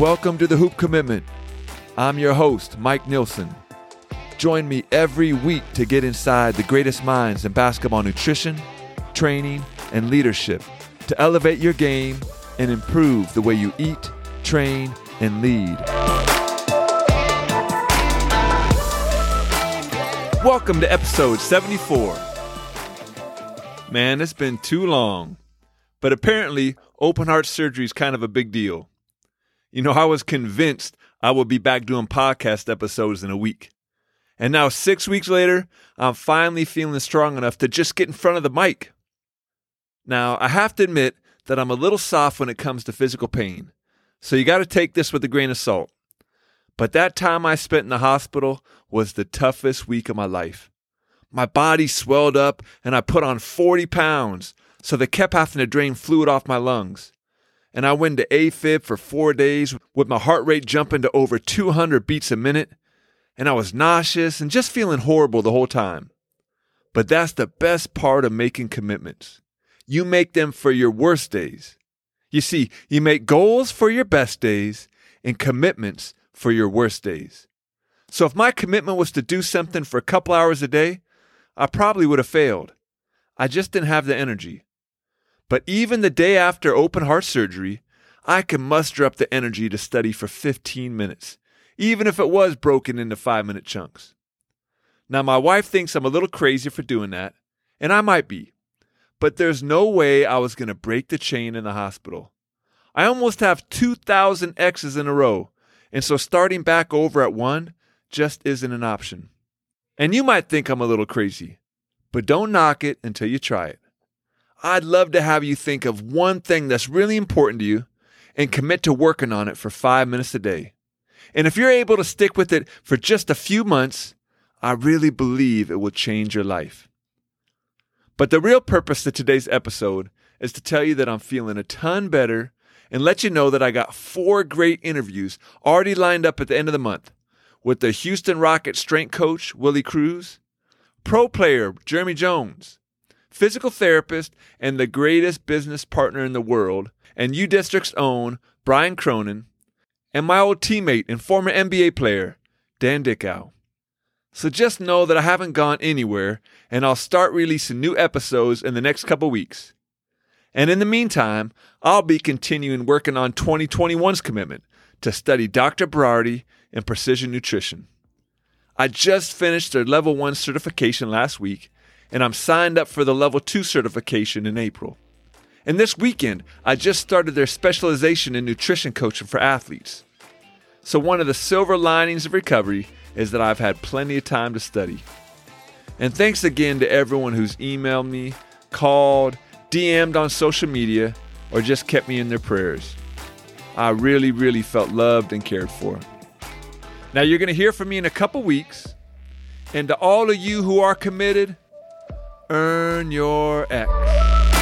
Welcome to the Hoop Commitment. I'm your host, Mike Nilsson. Join me every week to get inside the greatest minds in basketball nutrition, training, and leadership to elevate your game and improve the way you eat, train, and lead. Welcome to episode 74. Man, it's been too long. But apparently, open heart surgery is kind of a big deal. You know, I was convinced I would be back doing podcast episodes in a week. And now, six weeks later, I'm finally feeling strong enough to just get in front of the mic. Now, I have to admit that I'm a little soft when it comes to physical pain, so you got to take this with a grain of salt. But that time I spent in the hospital was the toughest week of my life. My body swelled up and I put on 40 pounds, so they kept having to drain fluid off my lungs and I went to AFib for four days with my heart rate jumping to over 200 beats a minute, and I was nauseous and just feeling horrible the whole time. But that's the best part of making commitments. You make them for your worst days. You see, you make goals for your best days and commitments for your worst days. So if my commitment was to do something for a couple hours a day, I probably would have failed. I just didn't have the energy. But even the day after open heart surgery, I could muster up the energy to study for 15 minutes, even if it was broken into five minute chunks. Now, my wife thinks I'm a little crazy for doing that, and I might be, but there's no way I was going to break the chain in the hospital. I almost have 2,000 X's in a row, and so starting back over at one just isn't an option. And you might think I'm a little crazy, but don't knock it until you try it. I'd love to have you think of one thing that's really important to you and commit to working on it for five minutes a day. And if you're able to stick with it for just a few months, I really believe it will change your life. But the real purpose of today's episode is to tell you that I'm feeling a ton better and let you know that I got four great interviews already lined up at the end of the month with the Houston Rockets strength coach, Willie Cruz, pro player, Jeremy Jones, physical therapist, and the greatest business partner in the world, and U District's own Brian Cronin, and my old teammate and former NBA player, Dan Dickau. So just know that I haven't gone anywhere, and I'll start releasing new episodes in the next couple weeks. And in the meantime, I'll be continuing working on 2021's commitment to study Dr. Berardi and precision nutrition. I just finished their level one certification last week, and I'm signed up for the level 2 certification in April. And this weekend, I just started their specialization in nutrition coaching for athletes. So, one of the silver linings of recovery is that I've had plenty of time to study. And thanks again to everyone who's emailed me, called, DM'd on social media, or just kept me in their prayers. I really, really felt loved and cared for. Now, you're going to hear from me in a couple weeks. And to all of you who are committed, Earn your X.